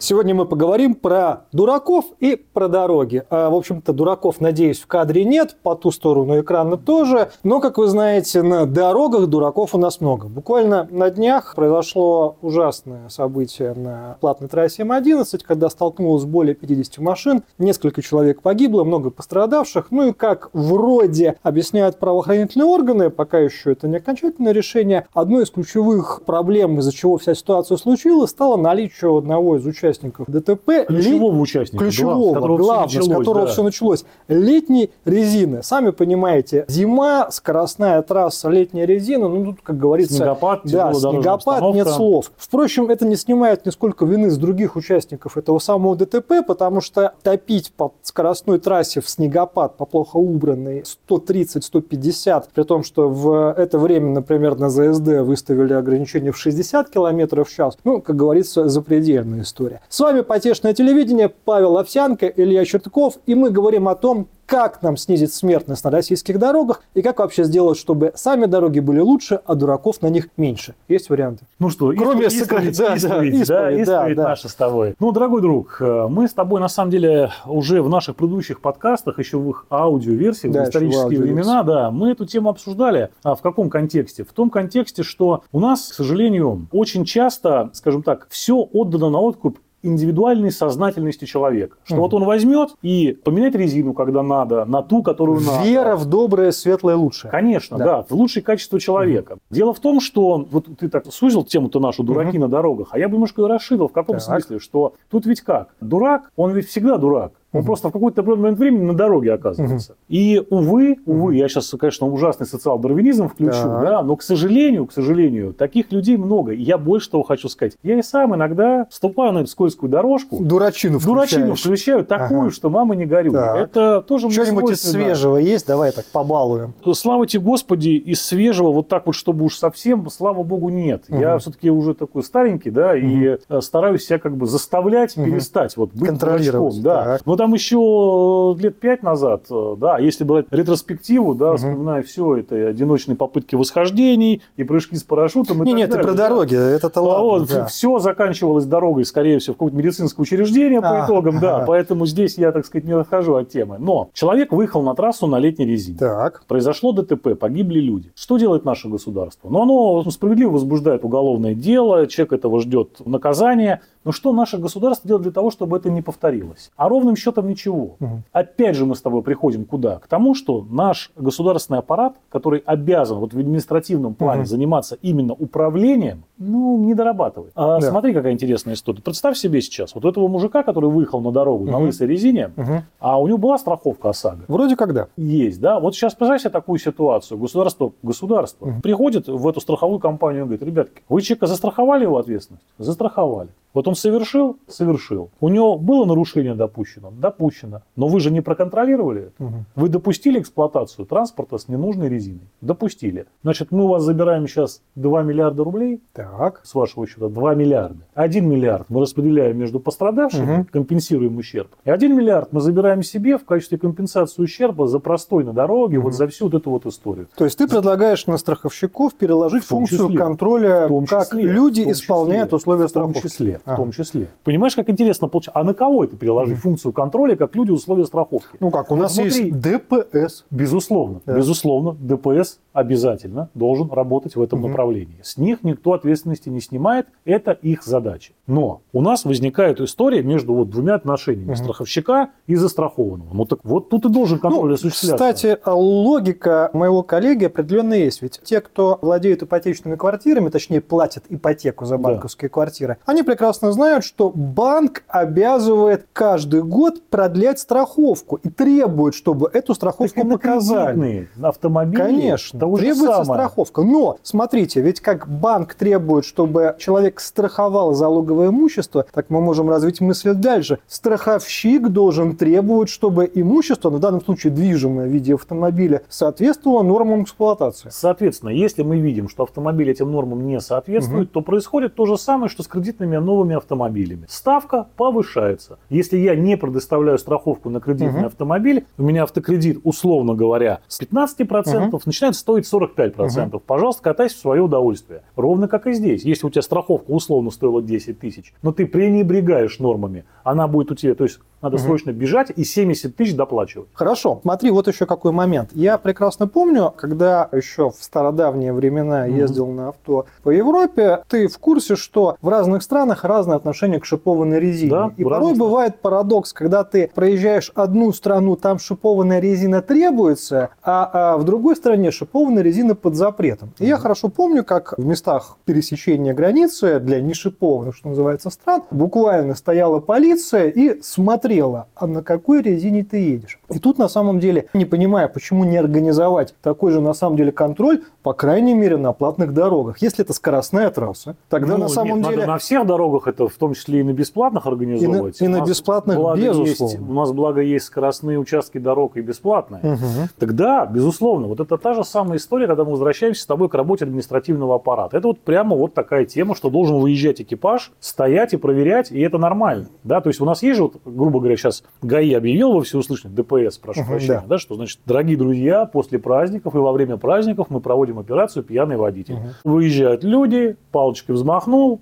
Сегодня мы поговорим про дураков и про дороги. А, в общем-то, дураков, надеюсь, в кадре нет, по ту сторону экрана тоже. Но, как вы знаете, на дорогах дураков у нас много. Буквально на днях произошло ужасное событие на платной трассе М11, когда столкнулось более 50 машин, несколько человек погибло, много пострадавших. Ну и как вроде объясняют правоохранительные органы, пока еще это не окончательное решение, одной из ключевых проблем, из-за чего вся ситуация случилась, стало наличие одного из участников участников ДТП. Ключевого участника. Ключевого, глав, главного, с которого да. все началось. Летней резины. Сами понимаете, зима, скоростная трасса, летняя резина, ну тут, как говорится... Снегопад, да, снегопад, нет слов. Впрочем, это не снимает нисколько вины с других участников этого самого ДТП, потому что топить по скоростной трассе в снегопад по плохо убранной 130-150, при том, что в это время, например, на ЗСД выставили ограничение в 60 км в час, ну, как говорится, запредельная история. С вами «Потешное телевидение», Павел Овсянко, Илья Чертков, и мы говорим о том, как нам снизить смертность на российских дорогах и как вообще сделать, чтобы сами дороги были лучше, а дураков на них меньше. Есть варианты? Ну что, Кроме исповедь, да, исповедь, да, исповедь, да, исповедь да, да. наша с тобой. Ну, дорогой друг, э, мы с тобой на самом деле уже в наших предыдущих подкастах, еще в их аудиоверсиях, да, в исторические времена, да, мы эту тему обсуждали. А в каком контексте? В том контексте, что у нас, к сожалению, очень часто, скажем так, все отдано на откуп индивидуальной сознательности человека. Что угу. вот он возьмет и поменяет резину, когда надо, на ту, которую надо. Вера в доброе, светлое, лучшее. Конечно, да, да в лучшее качество человека. Угу. Дело в том, что вот ты так сузил тему-то нашу дураки угу. на дорогах, а я бы немножко расширил. В каком так. смысле? Что тут ведь как? Дурак, он ведь всегда дурак. Он угу. просто в какой-то момент времени на дороге оказывается. Угу. И, увы, увы, угу. я сейчас, конечно, ужасный социал-дарвинизм включу, да. да, но, к сожалению, к сожалению, таких людей много. И я больше того хочу сказать. Я и сам иногда вступаю на скользкую дорожку. Дурачину Дурачину включаю такую, ага. что мама не горюй. Так. Это тоже Что-нибудь из свежего есть? Давай так побалуем. Слава тебе, Господи, из свежего, вот так вот, чтобы уж совсем, слава Богу, нет. Угу. Я все-таки уже такой старенький, да, угу. и э, стараюсь себя как бы заставлять угу. перестать вот быть дурачком. Да. Но там еще лет пять назад, э, да, если брать ретроспективу, да, угу. вспоминая все это, одиночные попытки восхождений и прыжки с парашютом. И не, нет, далее, ты про дороги, это-то ладно. Вот, да. Все заканчивалось дорогой, скорее всего, в какое-то медицинское учреждение по а, итогам, ага. да, поэтому здесь я, так сказать, не отхожу от темы. Но человек выехал на трассу на летней резине. Так. Произошло ДТП, погибли люди. Что делает наше государство? Ну, оно справедливо возбуждает уголовное дело, человек этого ждет наказания. Но что наше государство делает для того, чтобы это не повторилось? А ровным счетом ничего. Угу. Опять же мы с тобой приходим куда? К тому, что наш государственный аппарат, который обязан вот в административном плане угу. заниматься именно управлением, ну, не дорабатывает. А да. смотри, какая интересная история. Представь себе сейчас, вот этого мужика, который выехал на дорогу угу. на лысой резине, угу. а у него была страховка ОСАГО. Вроде когда. Есть, да. Вот сейчас представь себе такую ситуацию. Государство, государство угу. приходит в эту страховую компанию и говорит, ребятки, вы человека застраховали его ответственность? Застраховали. Вот он совершил? Совершил. У него было нарушение допущено? Допущено. Но вы же не проконтролировали это. Угу. Вы допустили эксплуатацию транспорта с ненужной резиной? Допустили. Значит, мы у вас забираем сейчас 2 миллиарда рублей. Так. С вашего счета 2 миллиарда. 1 миллиард мы распределяем между пострадавшими, угу. компенсируем ущерб. И 1 миллиард мы забираем себе в качестве компенсации ущерба за простой на дороге, угу. вот за всю вот эту вот историю. То есть ты предлагаешь на страховщиков переложить функцию числе, контроля, как числе, люди исполняют условия страховки. В том числе в том числе. Понимаешь, как интересно получается? А на кого это переложить функцию контроля, как люди условия страховки? Ну как, у нас внутри... есть ДПС. Безусловно, да. безусловно, ДПС обязательно должен работать в этом угу. направлении. С них никто ответственности не снимает, это их задача. Но у нас возникает история между вот двумя отношениями угу. страховщика и застрахованного. Ну так вот тут и должен контроль ну, осуществляться. Кстати, логика моего коллеги определенно есть. Ведь те, кто владеют ипотечными квартирами, точнее платят ипотеку за банковские да. квартиры, они прекрасно знают, что банк обязывает каждый год продлять страховку и требует, чтобы эту страховку так показали. автомобили. Конечно уже требуется самое. страховка. Но, смотрите, ведь как банк требует, чтобы человек страховал залоговое имущество, так мы можем развить мысль дальше. Страховщик должен требовать, чтобы имущество, в данном случае движимое в виде автомобиля, соответствовало нормам эксплуатации. Соответственно, если мы видим, что автомобиль этим нормам не соответствует, угу. то происходит то же самое, что с кредитными новыми автомобилями. Ставка повышается. Если я не предоставляю страховку на кредитный Мгм. автомобиль, у меня автокредит, условно говоря, с 15% Мгм. начинает стоить 45%. Пожалуйста, катайся в свое удовольствие. Ровно как и здесь. Если у тебя страховка условно стоила 10 тысяч, но ты пренебрегаешь нормами, она будет у тебя, то есть надо Мгм. срочно бежать и 70 тысяч доплачивать. Хорошо, смотри, вот еще какой момент. Я прекрасно помню, когда еще в стародавние времена Мгм. ездил на авто по Европе, ты в курсе, что в разных странах разное отношение к шипованной резине. Да, И порой разных бывает парадокс, когда ты проезжаешь одну страну, там шипованная резина требуется, а, а в другой стране шипованная резина под запретом. И я хорошо помню, как в местах пересечения границы для нешипованных, что называется, стран, буквально стояла полиция и смотрела, а на какой резине ты едешь. И тут на самом деле, не понимая, почему не организовать такой же на самом деле контроль, по крайней мере, на платных дорогах. Если это скоростная трасса, тогда Ну, на самом нет, деле... на всех дорогах это, в том числе и на бесплатных организовывать. И на- и на бесплатных, благо, безусловно. Есть, у нас, благо, есть скоростные участки дорог и бесплатные. Мгм. Тогда, безусловно, вот это та же самая история, когда мы возвращаемся с тобой к работе административного аппарата. Это вот прямо вот такая тема, что должен выезжать экипаж, стоять и проверять, и это нормально. Да? То есть у нас есть же, вот, грубо говоря, сейчас ГАИ объявил во всеуслышание, ДПС, прошу Мгм, прощения, да. да. что значит, дорогие друзья, после праздников и во время праздников мы проводим операцию «Пьяный водитель». Выезжают люди, палочкой взмахнул,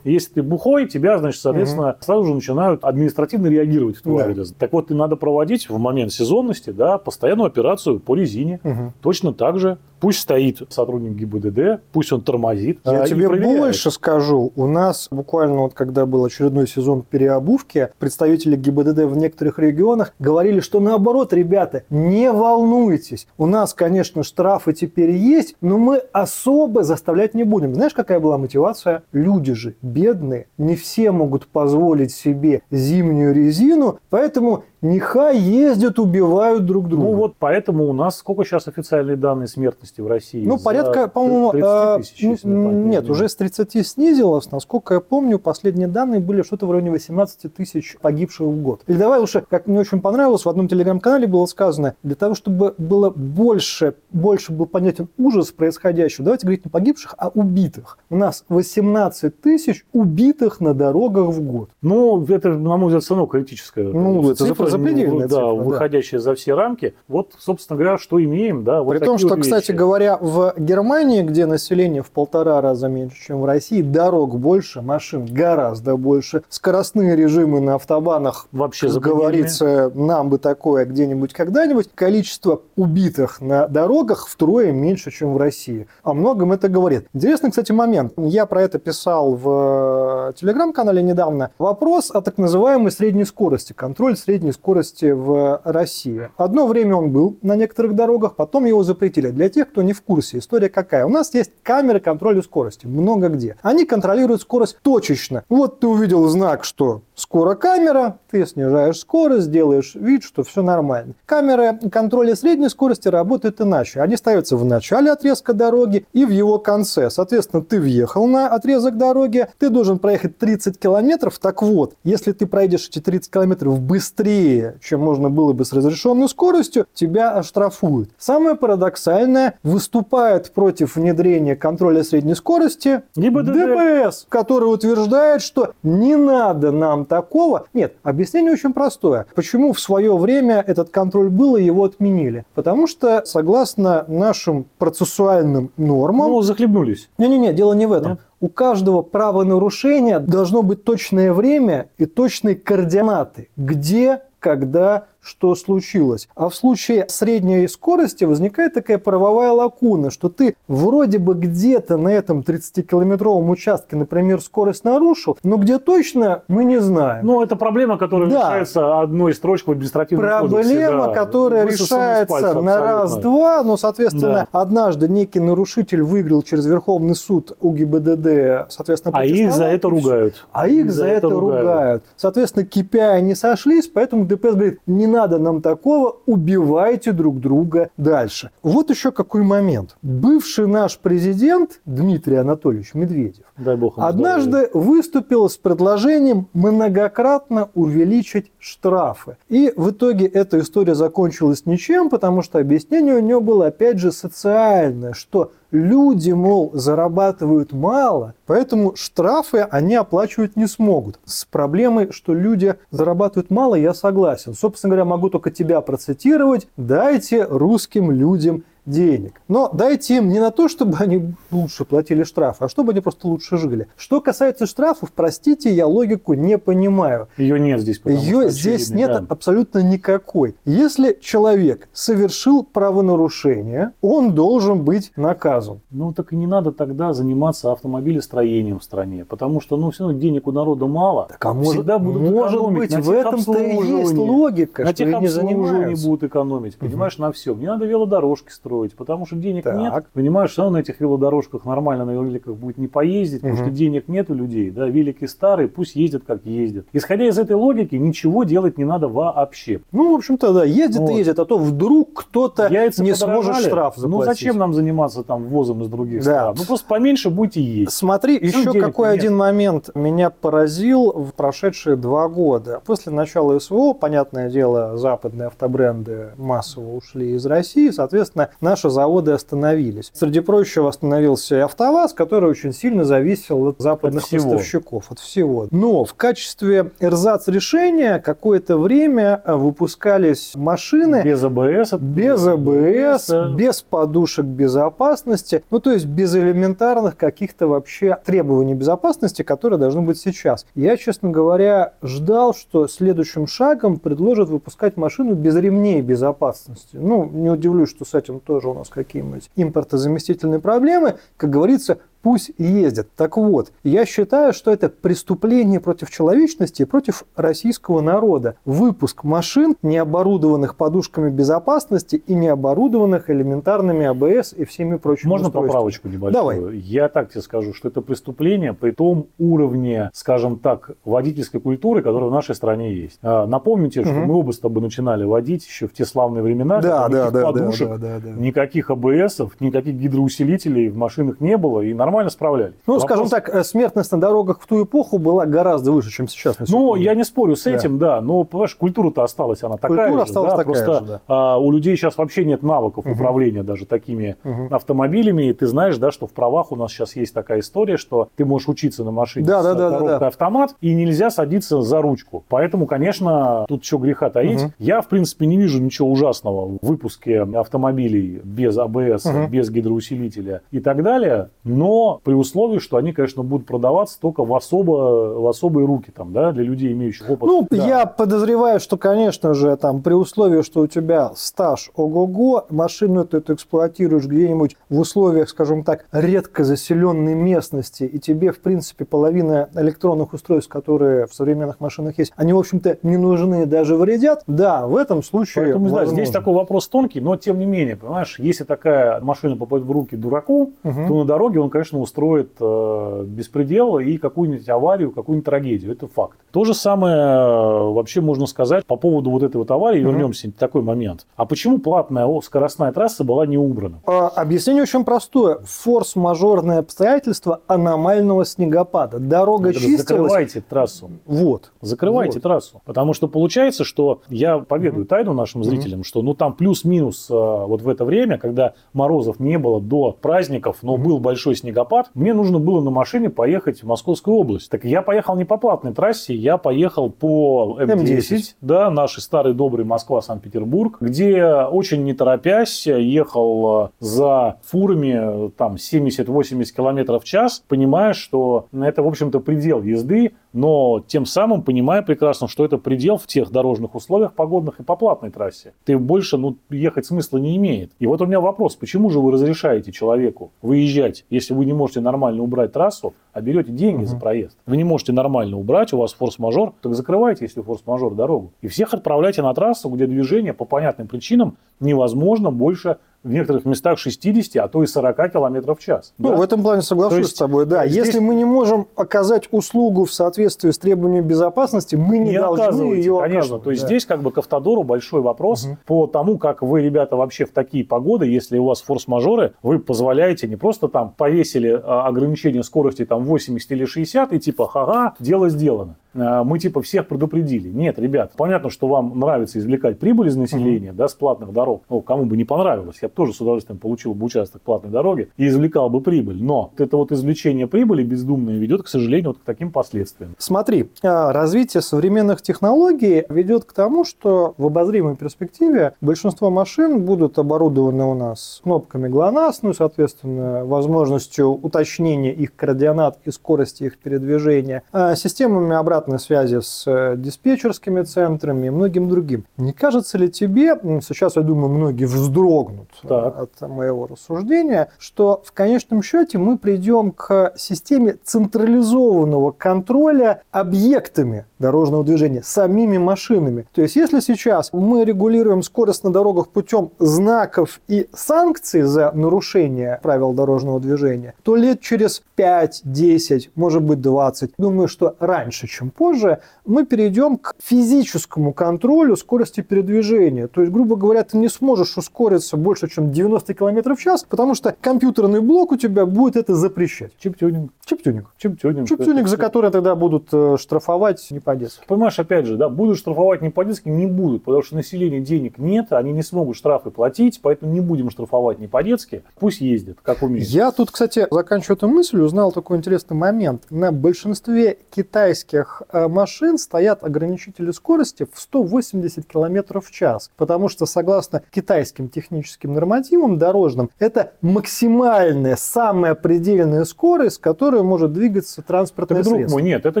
если ты бухой, тебя, значит, соответственно, сразу же начинают административно реагировать в твой Да. адрес. Так вот, и надо проводить в момент сезонности, да, постоянную операцию по резине. Мгм. Точно так же. Пусть стоит сотрудник ГИБДД, пусть он тормозит. Я а, и тебе проверяет. больше скажу. У нас буквально вот когда был очередной сезон переобувки, представители ГИБДД в некоторых регионах говорили, что наоборот, ребята, не волнуйтесь. У нас, конечно, штрафы теперь есть, но мы особо заставлять не будем. Знаешь, какая была мотивация? Люди же бедные, не все могут позволить себе зимнюю резину, поэтому нехай ездят, убивают друг друга. Ну вот поэтому у нас сколько сейчас официальные данные смертности в России? Ну, порядка, по-моему, 30 э, тысяч, если не н- память не нет, уже с 30 снизилось. Насколько я помню, последние данные были что-то в районе 18 тысяч погибших в год. Или давай лучше, как мне очень понравилось, в одном телеграм-канале было сказано, для того, чтобы было больше, больше был понятен ужас происходящего, давайте говорить не погибших, а убитых. У нас 18 тысяч убитых на дорогах в год. Ну, это, на мой взгляд, все равно критическая Ну, это цифра, запредельная да, цифра, да. выходящая за все рамки. Вот, собственно говоря, что имеем, да. Вот При том, что, вот кстати вещи. говоря, в Германии, где население в полтора раза меньше, чем в России, дорог больше, машин гораздо больше, скоростные режимы на автобанах, Вообще как запредельные. говорится, нам бы такое где-нибудь когда-нибудь, количество убитых на дорогах втрое меньше, чем в России. О многом это говорит. Интересный, кстати, момент. Я про это писал в э, телеграм-канале недавно. Вопрос о так называемой средней скорости, контроль средней скорости в России. Одно время он был на некоторых дорогах, потом его запретили. Для тех, кто не в курсе, история какая? У нас есть камеры контроля скорости, много где. Они контролируют скорость точечно. Вот ты увидел знак, что скоро камера, ты снижаешь скорость, делаешь вид, что все нормально. Камеры контроля средней скорости работают иначе. Они ставятся в начале отрезка дороги и в его конце. Соответственно, ты въехал на отрезок дороги, ты должен проехать 30 километров. Так вот, если ты пройдешь эти 30 километров быстрее, чем можно было бы с разрешенной скоростью, тебя оштрафуют. Самое парадоксальное, выступает против внедрения контроля средней скорости ГИБДД. ДПС, который утверждает, что не надо нам такого. Нет, объяснение очень простое. Почему в свое время этот контроль был и его отменили? Потому что, согласно нашим процессуальным нормам, Ну, захлебнулись. не-не-не, дело не в этом. Нет? У каждого правонарушения должно быть точное время и точные координаты. Где, когда, что случилось. А в случае средней скорости возникает такая правовая лакуна, что ты вроде бы где-то на этом 30-километровом участке, например, скорость нарушил, но где точно, мы не знаем. Ну, это проблема, которая Да. решается одной строчкой в административном кодексе, Проблема, да. которая решается пальца на раз-два, но, соответственно, Да. однажды некий нарушитель выиграл через Верховный суд у ГИБДД, соответственно, А их за это ругают. А их за это ругают. Соответственно, KPI не сошлись, поэтому ДПС говорит, не надо нам такого, убивайте друг друга дальше. Вот еще какой момент. Бывший наш президент Дмитрий Анатольевич Медведев Дай бог однажды выступил с предложением многократно увеличить штрафы. И в итоге эта история закончилась ничем, потому что объяснение у него было опять же социальное, что люди, мол, зарабатывают мало, поэтому штрафы они оплачивать не смогут. С проблемой, что люди зарабатывают мало, я согласен. Собственно говоря, могу только тебя процитировать. Дайте русским людям денег. Но дайте им не на то, чтобы они лучше платили штрафы, а чтобы они просто лучше жили. Что касается штрафов, простите, я логику не понимаю. Ее нет здесь. Ее здесь нет да. абсолютно никакой. Если человек совершил правонарушение, он должен быть наказан. Ну так и не надо тогда заниматься автомобилестроением в стране, потому что ну все равно денег у народа мало. Так, а может, будут может быть в этом-то и есть логика, на что тех не занимаются. будут экономить, понимаешь, угу. на всем. Не надо велодорожки строить строить, потому что денег так. нет. Понимаешь, равно на этих велодорожках нормально на великах будет не поездить, угу. потому что денег нет у людей. Да, велики старые, пусть ездят как ездят. Исходя из этой логики, ничего делать не надо вообще. Ну, в общем-то, да, ездит вот. и ездит, а то вдруг кто-то не сможет штраф заплатить. Ну, зачем нам заниматься там ввозом из других да. стран? Ну, просто поменьше будете есть. Смотри, Все еще какой нет. один момент меня поразил в прошедшие два года. После начала СВО, понятное дело, западные автобренды массово ушли из России, соответственно, наши заводы остановились. Среди прочего остановился и АвтоВАЗ, который очень сильно зависел от западных от поставщиков, от всего. Но в качестве эрзац-решения какое-то время э, выпускались машины... Без АБС. Без АБС, без подушек безопасности, ну то есть без элементарных каких-то вообще требований безопасности, которые должны быть сейчас. Я, честно говоря, ждал, что следующим шагом предложат выпускать машину без ремней безопасности. Ну, не удивлюсь, что с этим тоже тоже у нас какие-нибудь импортозаместительные проблемы, как говорится, пусть ездят. Так вот, я считаю, что это преступление против человечности и против российского народа. Выпуск машин, не оборудованных подушками безопасности и не оборудованных элементарными АБС и всеми прочими Можно поправочку небольшую? Давай. Я так тебе скажу, что это преступление при том уровне, скажем так, водительской культуры, которая в нашей стране есть. А, напомните, угу. что мы оба с тобой начинали водить еще в те славные времена, да, да, да, подушек, да, да, да, да. никаких АБСов, никаких гидроусилителей в машинах не было, и нормально нормально справлялись. Ну, Вопрос... скажем так, э, смертность на дорогах в ту эпоху была гораздо выше, чем сейчас. Ну, я не спорю с этим, да, да но, понимаешь, культура-то осталась, она такая Культура же. осталась да? такая Просто же, да. а, у людей сейчас вообще нет навыков угу. управления даже такими угу. автомобилями, и ты знаешь, да, что в правах у нас сейчас есть такая история, что ты можешь учиться на машине да, с да, да, коробкой да, автомат, и нельзя садиться за ручку. Поэтому, конечно, тут что греха таить. Угу. Я, в принципе, не вижу ничего ужасного в выпуске автомобилей без АБС, угу. без гидроусилителя и так далее, но при условии, что они, конечно, будут продаваться только в, особо, в особые руки, там, да, для людей, имеющих опыт. Ну, да. я подозреваю, что, конечно же, там, при условии, что у тебя стаж ого-го, машину ты, ты эксплуатируешь где-нибудь в условиях, скажем так, редко заселенной местности, и тебе, в принципе, половина электронных устройств, которые в современных машинах есть, они, в общем-то, не нужны, даже вредят, да, в этом случае Поэтому, да, здесь такой вопрос тонкий, но тем не менее, понимаешь, если такая машина попадет в руки дураку, угу. то на дороге он, конечно, устроит э, беспредел и какую-нибудь аварию, какую-нибудь трагедию. Это факт. То же самое э, вообще можно сказать по поводу вот этой вот аварии. Угу. Вернемся в такой момент. А почему платная скоростная трасса была не убрана? А, объяснение очень простое. Форс-мажорное обстоятельство аномального снегопада. Дорога Это чистилась. Закрывайте трассу. Вот. Закрывайте вот. трассу. Потому что получается, что я поведаю угу. тайну нашим зрителям, угу. что ну там плюс-минус э, вот в это время, когда морозов не было до праздников, но был большой снегопад, мне нужно было на машине поехать в Московскую область. Так я поехал не по платной трассе, я поехал по М10, М10. да, нашей старый добрый Москва-Санкт-Петербург, где очень не торопясь ехал за фурами там 70-80 км в час, понимая, что это, в общем-то, предел езды, но тем самым понимая прекрасно, что это предел в тех дорожных условиях погодных и по платной трассе. Ты больше ну, ехать смысла не имеет. И вот у меня вопрос, почему же вы разрешаете человеку выезжать, если вы не можете нормально убрать трассу, а берете деньги uh-huh. за проезд? Вы не можете нормально убрать, у вас форс-мажор, так закрывайте, если форс-мажор, дорогу. И всех отправляйте на трассу, где движение по понятным причинам невозможно больше в некоторых местах 60, а то и 40 километров в час. Ну, да? в этом плане соглашусь есть, с тобой, да. Здесь... Если мы не можем оказать услугу в соответствии с требованиями безопасности, мы не, не должны ее Конечно, то есть да. здесь как бы к Автодору большой вопрос угу. по тому, как вы, ребята, вообще в такие погоды, если у вас форс-мажоры, вы позволяете не просто там повесили а, ограничение скорости там 80 или 60 и типа ха-ха, дело сделано. э, мы типа всех предупредили. Нет, ребят, понятно, что вам нравится извлекать прибыль из населения, угу. да, с платных дорог. Ну, кому бы не понравилось, я тоже с удовольствием получил бы участок платной дороги и извлекал бы прибыль. Но это вот извлечение прибыли бездумное ведет, к сожалению, вот к таким последствиям. Смотри, а, развитие современных технологий ведет к тому, что в обозримой перспективе большинство машин будут оборудованы у нас кнопками ГЛОНАСС, ну и, соответственно, возможностью уточнения их координат и скорости их передвижения, а, системами обратной связи с э, диспетчерскими центрами и многим другим. Не кажется ли тебе, сейчас, я думаю, многие вздрогнут так. от моего рассуждения, что в конечном счете мы придем к системе централизованного контроля объектами дорожного движения, самими машинами. То есть, если сейчас мы регулируем скорость на дорогах путем знаков и санкций за нарушение правил дорожного движения, то лет через 5, 10, может быть 20, думаю, что раньше, чем позже, мы перейдем к физическому контролю скорости передвижения. То есть, грубо говоря, ты не сможешь ускориться больше, чем 90 км в час, потому что компьютерный блок у тебя будет это запрещать. Чип-тюнинг. Чип-тюнинг. Чип-тюнинг. Чип-тюнинг, за который тогда будут э, штрафовать не по-детски. Понимаешь, опять же, да, будут штрафовать не по-детски, не будут, потому что население денег нет, они не смогут штрафы платить, поэтому не будем штрафовать не по-детски, пусть ездят, как умеют. Я тут, кстати, заканчиваю эту мысль, узнал такой интересный момент. На большинстве китайских э, машин стоят ограничители скорости в 180 км в час, потому что, согласно китайским техническим нормативам дорожным, это максимальная, самая предельная скорость, с которой может двигаться транспортное так, средство. Друг мой, нет, это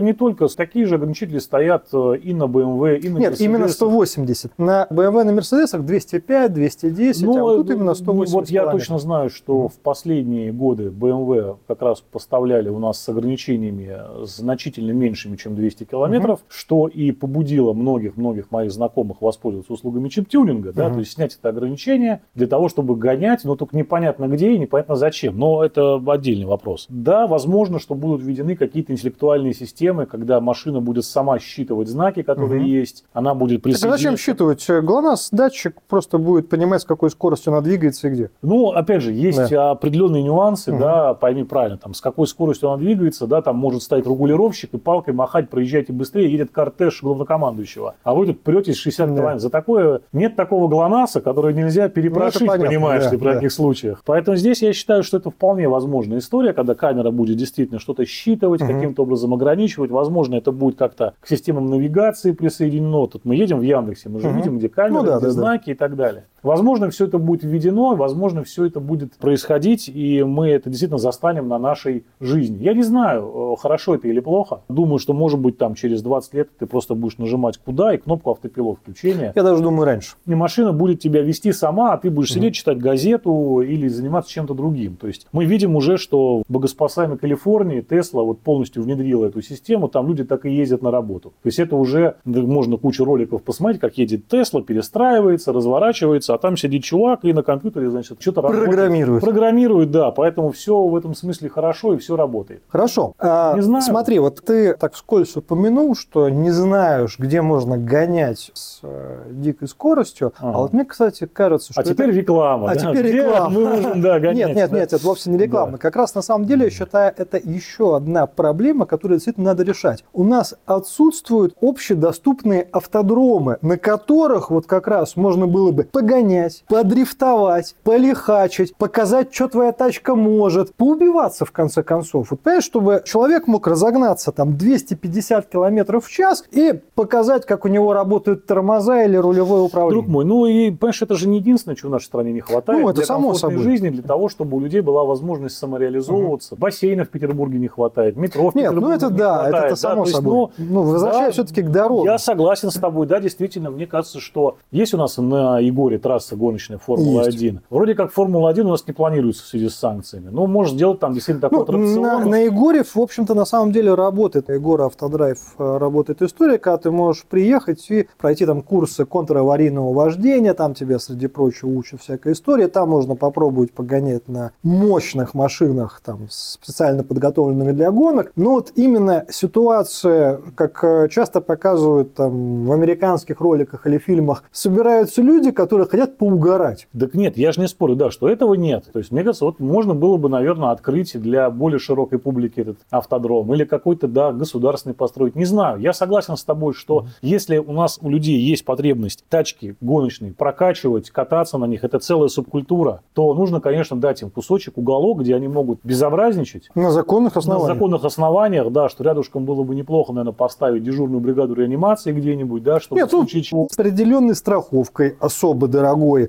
не только такие же ограничители стоят э, и на BMW, и на Нет, Mercedes. именно 180. На BMW, на Mercedes 205, 210, ну, а вот тут именно 180 Вот я точно знаю, что в последние годы BMW как раз поставляли у нас с ограничениями значительно меньшими, чем 200 километров, угу. что и побудило многих-многих моих знакомых воспользоваться услугами чип-тюнинга, да, то есть снять это ограничение для того, чтобы гонять, но только непонятно где и непонятно зачем. Но это отдельный вопрос. Да, возможно, что будут введены какие-то интеллектуальные системы, когда машина будет сама считывать знаки, которые угу. есть, она будет присоединяться. Так зачем считывать? ГЛОНАСС, датчик просто будет понимать, с какой скоростью она двигается и где. Ну, опять же, есть да. определенные нюансы, угу. да, пойми правильно, там, с какой скоростью она двигается, да, там может стоять регулировщик и палкой махать, проезжайте быстрее, едет кортеж главнокомандующего. А вы тут претесь 60 да. километров. За такое нет такого ГЛОНАССа, который нельзя перепрошить, ну, понятно, понимаешь, да, при да. таких случаях. Поэтому здесь я считаю, что это вполне возможная история, когда камера будет действительно что-то считывать, угу. каким-то образом ограничивать. Возможно, это будет как-то к системам навигации присоединено. Тут мы едем в Яндексе, мы же угу. видим, где камеры, ну, да, где да, знаки да. и так далее. Возможно, все это будет введено, возможно, все это будет происходить, и мы это действительно застанем на нашей жизни. Я не знаю, э, хорошо это или плохо. Думаю, что, может быть, там через 20 лет ты просто будешь нажимать куда и кнопку автопилот включения. Я даже думаю раньше. И машина будет тебя вести сама, а ты будешь сидеть, читать газету или заниматься чем-то другим. То есть мы видим уже, что богоспасаемой Калифорнии Тесла вот полностью внедрила эту систему, там люди так и ездят на работу. То есть это уже, можно кучу роликов посмотреть, как едет Тесла, перестраивается, разворачивается, а там сидит чувак и на компьютере, значит, что-то Программирует. Программирует, да. Поэтому все в этом смысле хорошо и все работает. Хорошо. А, не знаю. Смотри, вот ты так вскользь упомянул, что не знаешь, где можно гонять с э, дикой скоростью. Ага. А вот мне, кстати, кажется, что... А теперь это... реклама. А да? теперь где реклама. Мы можем, да, гонять, нет, нет, да. нет, это вовсе не реклама. Да. Как раз на самом деле, я считаю, это еще одна проблема, которую действительно надо решать. У нас отсутствуют общедоступные автодромы, на которых вот как раз можно было бы погонять погонять, подрифтовать, полихачить, показать, что твоя тачка может, поубиваться в конце концов. Вот понимаешь, чтобы человек мог разогнаться там 250 километров в час и показать, как у него работают тормоза или рулевое управление. Друг мой, ну и, понимаешь, это же не единственное, чего в нашей стране не хватает. Ну, это для само собой. жизни, для того, чтобы у людей была возможность самореализовываться. Угу. Бассейна в Петербурге не хватает, метро в Нет, ну Петербурге это да, хватает. это, это само да, собой. Есть, ну, ну, возвращаясь да, все-таки к дороге. Я согласен с тобой, да, действительно, мне кажется, что есть у нас на Егоре трасса трасса гоночная Формула-1. Вроде как Формула-1 у нас не планируется в связи с санкциями. Ну, может сделать там действительно такой ну, аттракцион. На, на Егоре, в общем-то, на самом деле работает. Егор Автодрайв э, работает история, когда ты можешь приехать и пройти там курсы контраварийного вождения, там тебя, среди прочего, учат всякая история. Там можно попробовать погонять на мощных машинах, там, специально подготовленными для гонок. Но вот именно ситуация, как э, часто показывают там в американских роликах или фильмах, собираются люди, которые хотят лет поугарать. Так нет, я же не спорю, да, что этого нет. То есть, мне кажется, вот можно было бы, наверное, открыть для более широкой публики этот автодром или какой-то, да, государственный построить. Не знаю, я согласен с тобой, что mm-hmm. если у нас у людей есть потребность тачки гоночные прокачивать, кататься на них, это целая субкультура, то нужно, конечно, дать им кусочек, уголок, где они могут безобразничать. На законных основаниях. На законных основаниях, да, что рядышком было бы неплохо, наверное, поставить дежурную бригаду реанимации где-нибудь, да, чтобы Нет, в случае чего... С определенной страховкой, особо дорогой,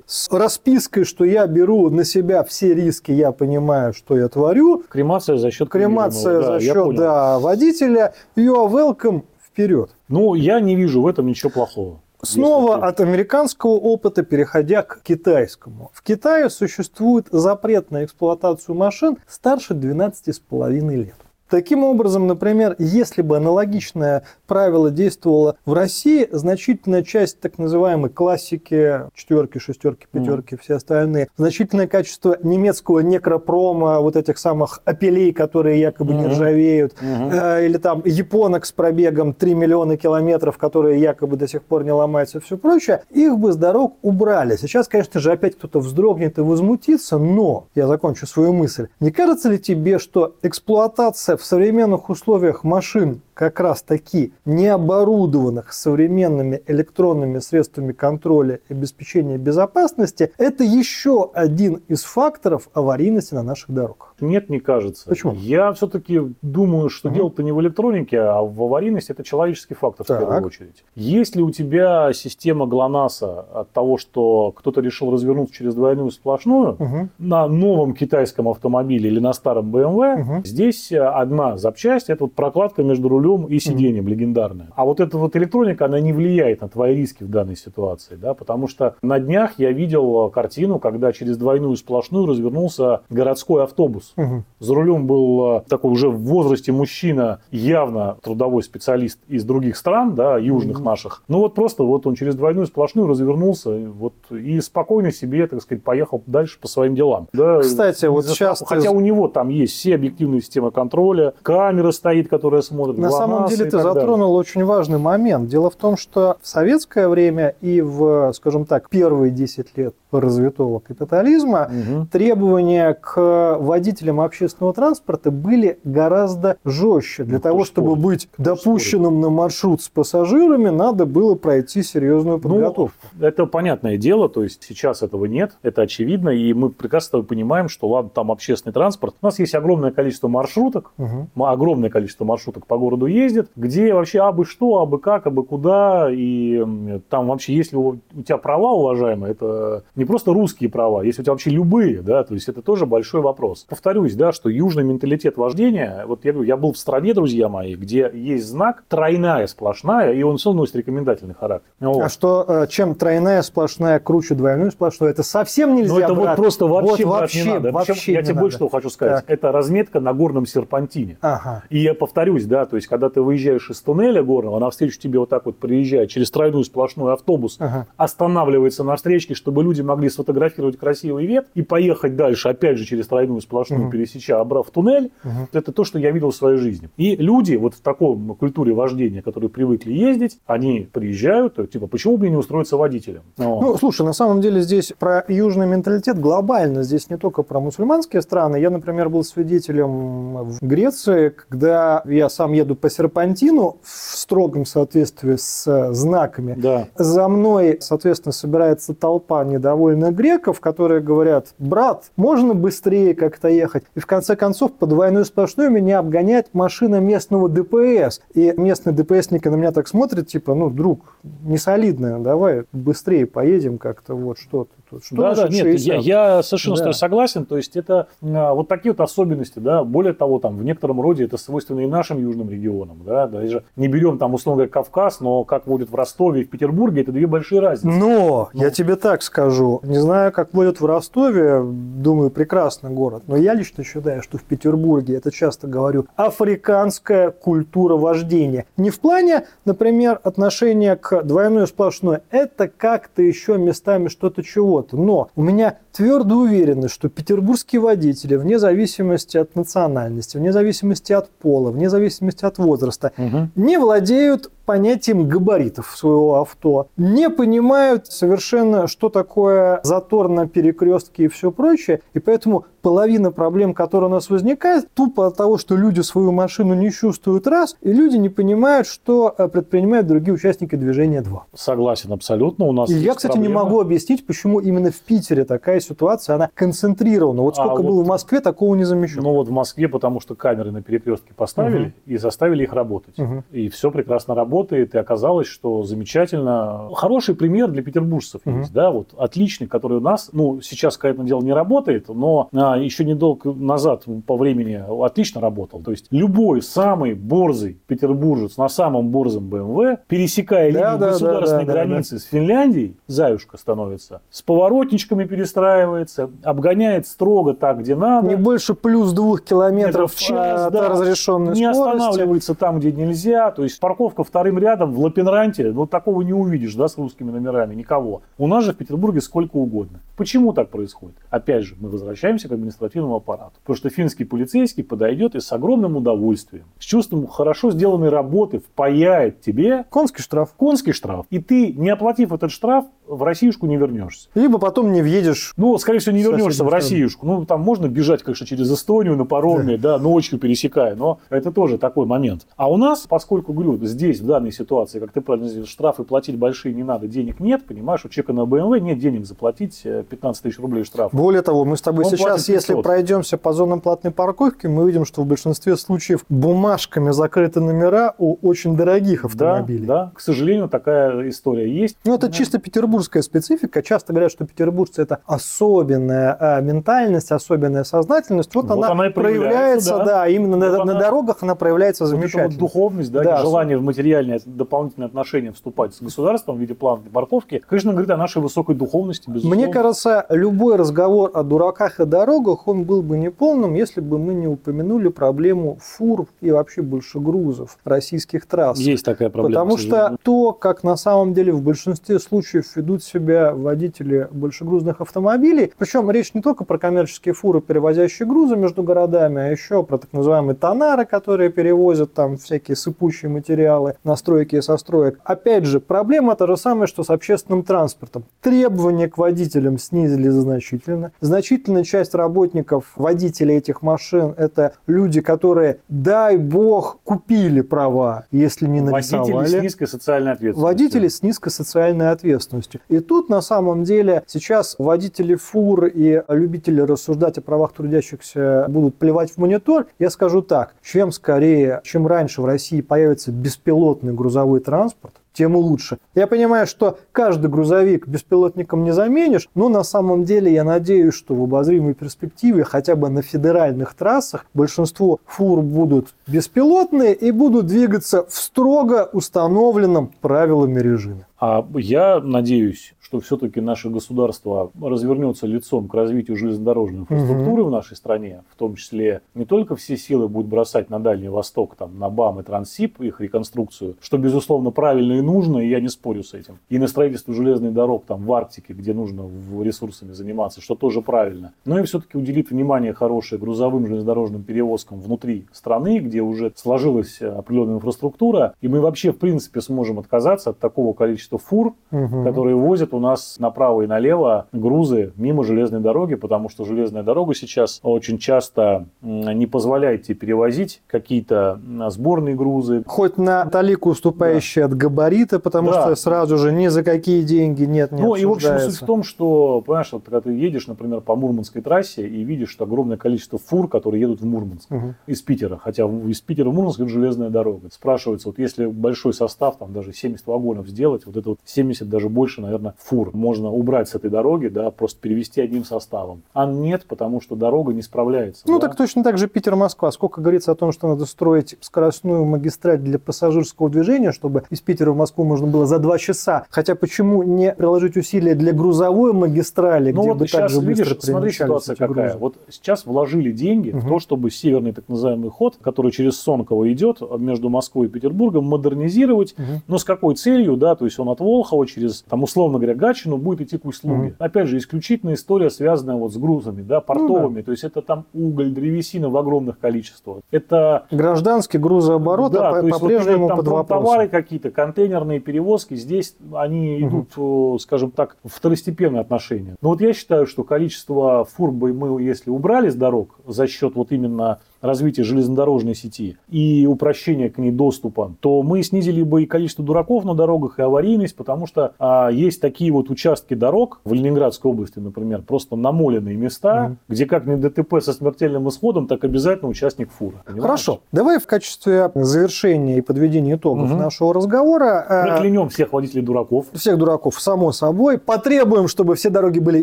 с распиской, что я беру на себя все риски, я понимаю, что я творю. Кремация за счет Кремация за счет, да, водителя. You are welcome. Вперед. Ну, я не вижу в этом ничего плохого. Снова от американского опыта, переходя к китайскому. В Китае существует запрет на эксплуатацию машин старше 12,5 лет. Таким образом, например, если бы аналогичное правило действовало в России, значительная часть так называемой классики, четверки, шестерки, пятерки, mm. все остальные, значительное качество немецкого некропрома, вот этих самых апелей, которые якобы mm-hmm. не ржавеют, mm-hmm. э, или там японок с пробегом 3 миллиона километров, которые якобы до сих пор не ломаются и все прочее, их бы с дорог убрали. Сейчас, конечно же, опять кто-то вздрогнет и возмутится, но, я закончу свою мысль, не кажется ли тебе, что эксплуатация в современных условиях машин как раз таки не оборудованных современными электронными средствами контроля и обеспечения безопасности, это еще один из факторов аварийности на наших дорогах. Нет, не кажется. Почему? Я все-таки думаю, что угу. дело-то не в электронике, а в аварийности это человеческий фактор так. в первую очередь. Есть ли у тебя система ГЛОНАССа от того, что кто-то решил развернуться через двойную сплошную угу. на новом китайском автомобиле или на старом BMW, угу. здесь одна запчасть, это вот прокладка между рулем и сиденьем mm-hmm. легендарная. А вот эта вот электроника, она не влияет на твои риски в данной ситуации, да, потому что на днях я видел картину, когда через двойную сплошную развернулся городской автобус. Mm-hmm. За рулем был э, такой уже в возрасте мужчина, явно трудовой специалист из других стран, да, южных mm-hmm. наших. Ну вот просто вот он через двойную сплошную развернулся вот, и спокойно себе, так сказать, поехал дальше по своим делам. Да, Кстати, вот сейчас... Хотя у него там есть все объективные системы контроля, камера стоит, которая смотрит, на самом деле ты затронул далее. очень важный момент. Дело в том, что в советское время и в, скажем так, первые 10 лет развитого капитализма угу. требования к водителям общественного транспорта были гораздо жестче. Для ну, того, чтобы спорит? быть допущенным спорит? на маршрут с пассажирами, надо было пройти серьезную ну, подготовку. Ну, это понятное дело, то есть сейчас этого нет, это очевидно, и мы прекрасно понимаем, что ладно, там общественный транспорт, у нас есть огромное количество маршруток, угу. огромное количество маршруток по городу ездит, где вообще абы что, абы как, абы куда, и там вообще, если у тебя права, уважаемые, это не просто русские права, если у тебя вообще любые, да, то есть это тоже большой вопрос. Повторюсь, да, что южный менталитет вождения, вот я говорю, я был в стране, друзья мои, где есть знак тройная сплошная, и он все носит рекомендательный характер. Вот. А что, э, чем тройная сплошная круче двойную сплошную, это совсем нельзя, Ну это брат. вот просто вообще, вот, вообще, не надо. вообще Причем, не Я тебе больше что хочу сказать. Так. Это разметка на горном серпантине. Ага. И я повторюсь, да, то есть когда ты выезжаешь из туннеля горного, навстречу тебе вот так вот приезжает через тройную сплошную автобус, ага. останавливается на встречке, чтобы люди могли сфотографировать красивый вид и поехать дальше, опять же, через тройную сплошную, угу. пересеча, обрав туннель. Угу. Это то, что я видел в своей жизни. И люди вот в таком культуре вождения, которые привыкли ездить, они приезжают, типа, почему бы не устроиться водителем? Но... Ну, слушай, на самом деле здесь про южный менталитет глобально, здесь не только про мусульманские страны. Я, например, был свидетелем в Греции, когда я сам еду по серпантину в строгом соответствии с знаками. Да. За мной, соответственно, собирается толпа недовольных греков, которые говорят, брат, можно быстрее как-то ехать? И в конце концов по двойной сплошной меня обгоняет машина местного ДПС. И местный ДПСник на меня так смотрит, типа, ну, друг, не солидная, давай быстрее поедем как-то, вот что-то Что да, да, нет, я, я совершенно да. согласен. То есть это а, вот такие вот особенности, да. Более того, там в некотором роде это свойственно и нашим южным регионам, да. Даже не берем там условно говоря Кавказ, но как водят в Ростове и в Петербурге, это две большие разницы. Но ну. я тебе так скажу, не знаю, как водят в Ростове, думаю, прекрасный город, но я лично считаю, что в Петербурге, это часто говорю, африканская культура вождения. Не в плане, например, отношения к двойной сплошной, это как-то еще местами что-то чего чего-то. Но у меня твердо уверенность, что петербургские водители, вне зависимости от национальности, вне зависимости от пола, вне зависимости от возраста, Мгм. не владеют понятием габаритов своего авто, не понимают совершенно, что такое затор на перекрестке и все прочее, и поэтому половина проблем, которые у нас возникают, тупо от того, что люди свою машину не чувствуют раз, и люди не понимают, что э, предпринимают другие участники движения два. Согласен абсолютно. У нас И я, кстати, не проблема. могу объяснить, почему именно в Питере такая ситуация, она концентрирована. Вот А сколько вот- было в Москве, такого не замечал. Ну вот в Москве, потому что камеры на перекрестке поставили и заставили их работать. Мгм. И все прекрасно работает, и оказалось, что замечательно. Хороший пример для петербуржцев Мгм. есть, да, вот отличный, который у нас, ну, сейчас, конечно, дело не работает, но а, еще недолго назад по времени отлично работал. То есть любой самый борзый петербуржец на самом борзом БМВ, пересекая Да, линию да, да, государственной да, да, границы с Финляндией, заюшка становится, с поворотничками перестраивается, обгоняет строго так, где надо. Не больше плюс двух километров Метров в час, от да. разрешенной не скорости. останавливается там, где нельзя. То есть парковка вторым рядом в Лапенранте, ну такого не увидишь, да, с русскими номерами, никого. У нас же в Петербурге сколько угодно. Почему так происходит? Опять же, мы возвращаемся к административному аппарату. Потому что финский полицейский подойдет и с огромным удовольствием, с чувством хорошо сделанной работы впаяет тебе Конский штраф. конский штраф. И ты, не оплатив этот штраф, в Россиюшку не вернешься. Либо потом не въедешь. Ну, скорее всего, не вернешься в. Россиюшку. Ну, там можно бежать, конечно, через Эстонию на пароме, да, ночью пересекая, но это тоже такой момент. А у нас, поскольку, говорю, здесь, в данной ситуации, как ты правильно сказал, штрафы платить большие не надо, денег нет, понимаешь, у человека на БМВ нет денег заплатить э, 15 тысяч рублей штраф. Более того, мы с тобой Он сейчас, если 500. пройдемся по зонам платной парковки, мы видим, что в большинстве случаев бумажками закрыты номера у очень дорогих Да, автомобилей. да, к сожалению, такая история есть. Ну, это чисто петербургская специфика. Часто говорят, что петербуржцы это особенная а, ментальность, особенная сознательность. Вот, Вот она, она и проявляется, проявляется, да. да. именно на, Вот на она- дорогах она проявляется Вот замечательно. вот духовность, да, Да, желание в материальные дополнительные отношения вступать с государством в виде платной парковки, конечно, говорит о нашей высокой духовности, безусловно. Мне кажется, любой разговор о дураках и дорогах, он был бы неполным, если бы мы не упомянули проблему фур и вообще большегрузов российских трасс. есть такая проблема. Потому что то, как на самом деле в большинстве случаев ведут себя водители большегрузных автомобилей, причем речь не только про коммерческие фуры, перевозящие грузы между городами, а еще про так называемые тонары, которые перевозят там всякие сыпучие материалы на стройки и со строек. Опять же, проблема та же самая, что с общественным транспортом. Требования к водителям снизили значительно. Значительная часть работников, водителей этих машин, это люди, которые, дай бог, купили права, если не нарисовали. Водители с низкой социальной ответственностью. Водители с низкой социальной ответственностью. И тут, на самом деле, сейчас водители фур и любители рассуждать о правах трудящихся будут плевать в монитор. Я скажу так, чем скорее, чем раньше в России появится беспилотный грузовой транспорт, тем лучше. Я понимаю, что каждый грузовик беспилотником не заменишь, но на самом деле я надеюсь, что в обозримой перспективе хотя бы на федеральных трассах большинство фур будут беспилотные и будут двигаться в строго установленном правилами режиме. А я надеюсь, что все-таки наше государство развернется лицом к развитию железнодорожной инфраструктуры в нашей стране, в том числе не только все силы будет бросать на Дальний Восток, там, на БАМ и Транссиб, их реконструкцию, что, безусловно, правильно и нужно, и я не спорю с этим. И на строительство железных дорог там, в Арктике, где нужно ресурсами заниматься, что тоже правильно. Но и все-таки уделит внимание хорошее грузовым железнодорожным перевозкам внутри страны, где уже сложилась определенная инфраструктура, и мы вообще, в принципе, сможем отказаться от такого количества фур, которые возят у нас направо и налево грузы мимо железной дороги, потому что железная дорога сейчас очень часто не позволяет тебе перевозить какие-то сборные грузы. Хоть на талику уступающие от габарита, потому Да. что сразу же ни за какие деньги нет, не ну и в общем суть в том, что, понимаешь, вот, когда ты едешь, например, по Мурманской трассе и видишь что огромное количество фур, которые едут в Мурманск Мгм. из Питера, хотя из Питера в Мурманск это железная дорога. Спрашивается, вот если большой состав, там даже 70 вагонов сделать, вот это вот 70, даже больше, наверное, фур можно убрать с этой дороги, да, просто перевести одним составом. А нет, потому что дорога не справляется. Ну, да. так точно так же Питер-Москва. Сколько говорится о том, что надо строить скоростную магистраль для пассажирского движения, чтобы из Питера в Москву можно было за два часа. Хотя почему не приложить усилия для грузовой магистрали, Ну где вот бы сейчас, также быстро видишь, смотри, перемещались ситуация какая. грузы? Вот сейчас вложили деньги в Мгм. то, чтобы северный так называемый ход, который через Сонково идет между Москвой и Петербургом, модернизировать. Мгм. Но с какой целью, да, то есть он от Волхова через, там, условно говоря, Гатчину, будет идти к услуге. Мгм. Опять же, исключительная история, связанная вот с грузами, да, портовыми. То есть это там уголь, древесина в огромных количествах. Это Гражданский грузооборот да, по- вот по-прежнему там под вопросом. товары какие-то, контейнерные перевозки, здесь они Мгм. идут, э, скажем так, в второстепенное отношение. Но вот я считаю, что количество фур бы мы, если убрали с дорог за счет вот именно развития железнодорожной сети и упрощения к ней доступа, то мы снизили бы и количество дураков на дорогах, и аварийность, потому что а, есть такие вот участки дорог в Ленинградской области, например, просто намоленные места, Мгм. где как не ДТП со смертельным исходом, так обязательно участник фура. Понимаешь? Хорошо, давай в качестве завершения и подведения итогов Мгм. нашего разговора э, Проклянем всех водителей дураков. всех дураков, само собой, потребуем, чтобы все дороги были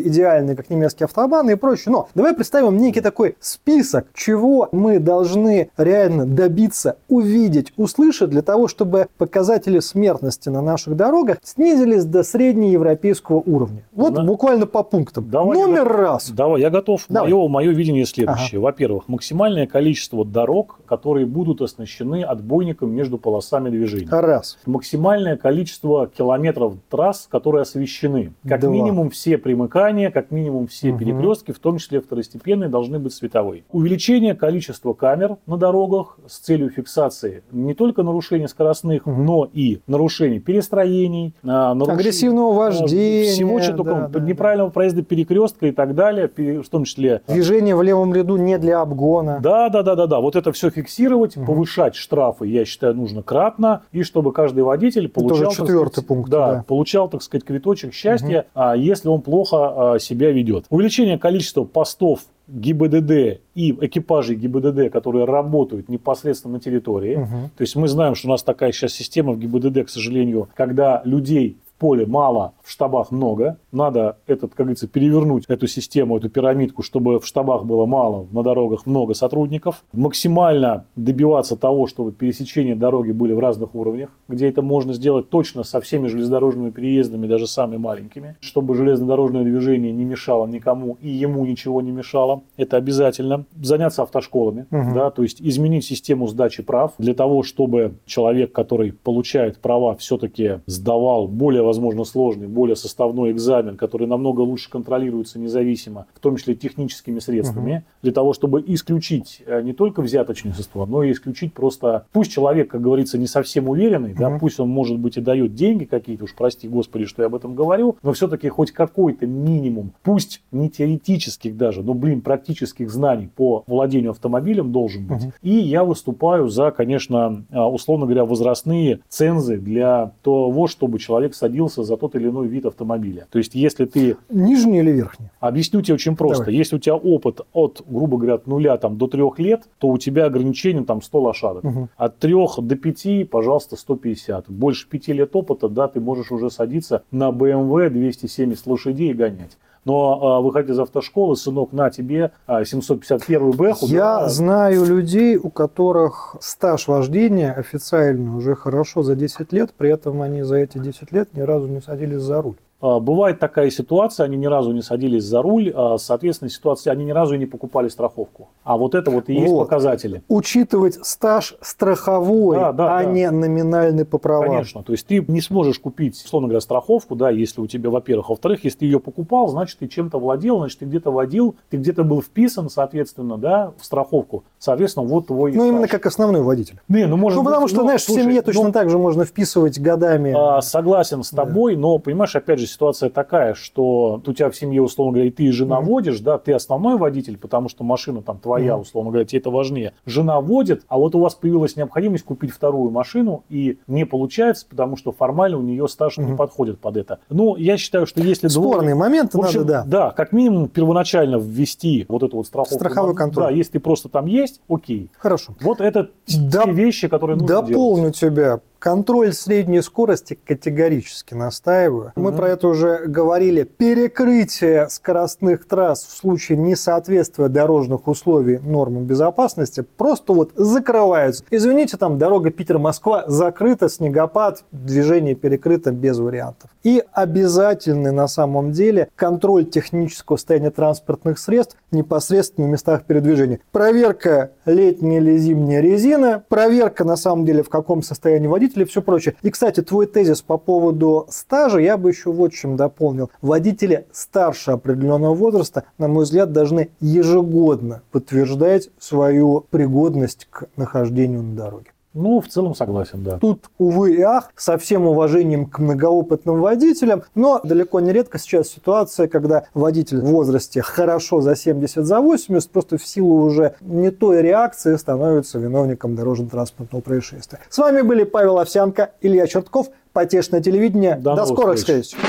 идеальны, как немецкие автобаны и прочее. Но давай представим некий такой список, чего мы должны реально добиться, увидеть, услышать для того, чтобы показатели смертности на наших дорогах снизились до среднеевропейского уровня. Вот Да. буквально по пунктам. Давай, Номер давай. раз. Давай, я готов. Давай. Мое, мое видение следующее. Во-первых, максимальное количество дорог, которые будут оснащены отбойником между полосами движения. Раз. Максимальное количество километров трасс, которые освещены. Как Два. минимум все примыкания, как минимум все Мгм. перекрестки, в том числе второстепенные, должны быть световые. Увеличение количества камер на дорогах с целью фиксации не только нарушений скоростных, но и нарушений перестроений, а, нарушений- Агрессивного вождения. всего, что да, да, да. неправильного проезда перекрестка и так далее, в том числе. Движение в левом ряду не для обгона. Да, да, да, да, да. Вот это все фиксировать, Мгм. повышать штрафы, я считаю, нужно кратно, и чтобы каждый водитель получал, так четвертый сказать, пункт, да, да. получал, так сказать, квиточек счастья, а, если он плохо а, себя ведет. Увеличение количества постов ГИБДД и экипажей ГИБДД, которые работают непосредственно на территории. Мгм. То есть мы знаем, что у нас такая сейчас система в ГИБДД, к сожалению, когда людей поле мало, в штабах много. Надо этот, как говорится, перевернуть эту систему, эту пирамидку, чтобы в штабах было мало, на дорогах много сотрудников. Максимально добиваться того, чтобы пересечения дороги были в разных уровнях, где это можно сделать точно со всеми железнодорожными переездами, даже самыми маленькими, чтобы железнодорожное движение не мешало никому и ему ничего не мешало. Это обязательно. Заняться автошколами, Мгм. да, то есть изменить систему сдачи прав для того, чтобы человек, который получает права, все-таки сдавал более, возможно, сложный, более составной экзамен, который намного лучше контролируется независимо, в том числе техническими средствами, для того, чтобы исключить э, не только взяточничество, но и исключить просто... Пусть человек, как говорится, не совсем уверенный, да, Мгм. пусть он, может быть, и дает деньги какие-то, уж прости господи, что я об этом говорю, но все-таки хоть какой-то минимум, пусть не теоретических даже, но, блин, практических знаний по владению автомобилем должен быть. Мгм. И я выступаю за, конечно, а, условно говоря, возрастные цензы для того, чтобы человек садился за тот или иной вид автомобиля. То есть, если ты Нижний или верхний? Объясню тебе очень просто. Давай. Если у тебя опыт от, грубо говоря, от нуля там, до трех лет, то у тебя ограничение там 100 лошадок. Мгм. От трех до пяти, пожалуйста, 150. Больше пяти лет опыта, да, ты можешь уже садиться на BMW 270 лошадей и гонять. Но а, выходя из автошколы, сынок, на тебе а, 751 бэху. Я да, знаю людей, у которых стаж вождения официально уже хорошо за 10 лет, при этом они за эти 10 лет ни разу не садились за руль. А, Бывает такая ситуация, они ни разу не садились за руль, а, соответственно, ситуация, они ни разу и не покупали страховку. А вот это вот и есть Вот. показатели. Учитывать стаж страховой, Да, да, а да. не номинальный по правам. Конечно. То есть ты не сможешь купить, условно говоря, страховку, да, если у тебя, во-первых. Во-вторых, если ты ее покупал, значит, ты чем-то владел, значит, ты где-то водил, ты где-то был вписан, соответственно, да, в страховку. Соответственно, вот твой Ну, именно стаж. как основной водитель. Не, ну, может ну, потому быть, что, ну, знаешь, слушай, в семье ну, точно так же можно вписывать годами. а, согласен с тобой, но, понимаешь, опять же, ситуация такая, что у тебя в семье, условно говоря, и ты и жена Мгм. водишь, да, ты основной водитель, потому что машина там твоя, Мгм. условно говоря, тебе это важнее. Жена водит, а вот у вас появилась необходимость купить вторую машину, и не получается, потому что формально у нее стаж не Мгм. подходит под это. Ну, я считаю, что если двое- Спорные моменты общем, надо, да. как минимум первоначально ввести вот эту вот страховку. Страховой контроль. Да, если ты просто там есть, окей. Хорошо. Вот это Да- те вещи, которые нужно делать. Дополню тебя. Контроль средней скорости категорически настаиваю. Мы Мгм. про это уже говорили. Перекрытие скоростных трасс в случае несоответствия дорожных условий нормам безопасности просто вот закрываются. Извините, там дорога Питер-Москва закрыта, снегопад, движение перекрыто без вариантов. И обязательный на самом деле контроль технического состояния транспортных средств непосредственно в местах передвижения. Проверка летняя или зимняя резина, проверка на самом деле в каком состоянии водитель, водителей и все прочее. И, кстати, твой тезис по поводу стажа я бы еще вот чем дополнил. Водители старше определенного возраста, на мой взгляд, должны ежегодно подтверждать свою пригодность к нахождению на дороге. Ну, в целом согласен, да. Тут, увы и ах, со всем уважением к многоопытным водителям, но далеко не редко сейчас ситуация, когда водитель в возрасте хорошо за 70, за 80, просто в силу уже не той реакции становится виновником дорожно-транспортного происшествия. С вами были Павел Овсянко, Илья Чертков, Потешное телевидение. До До скорых встреч. встреч!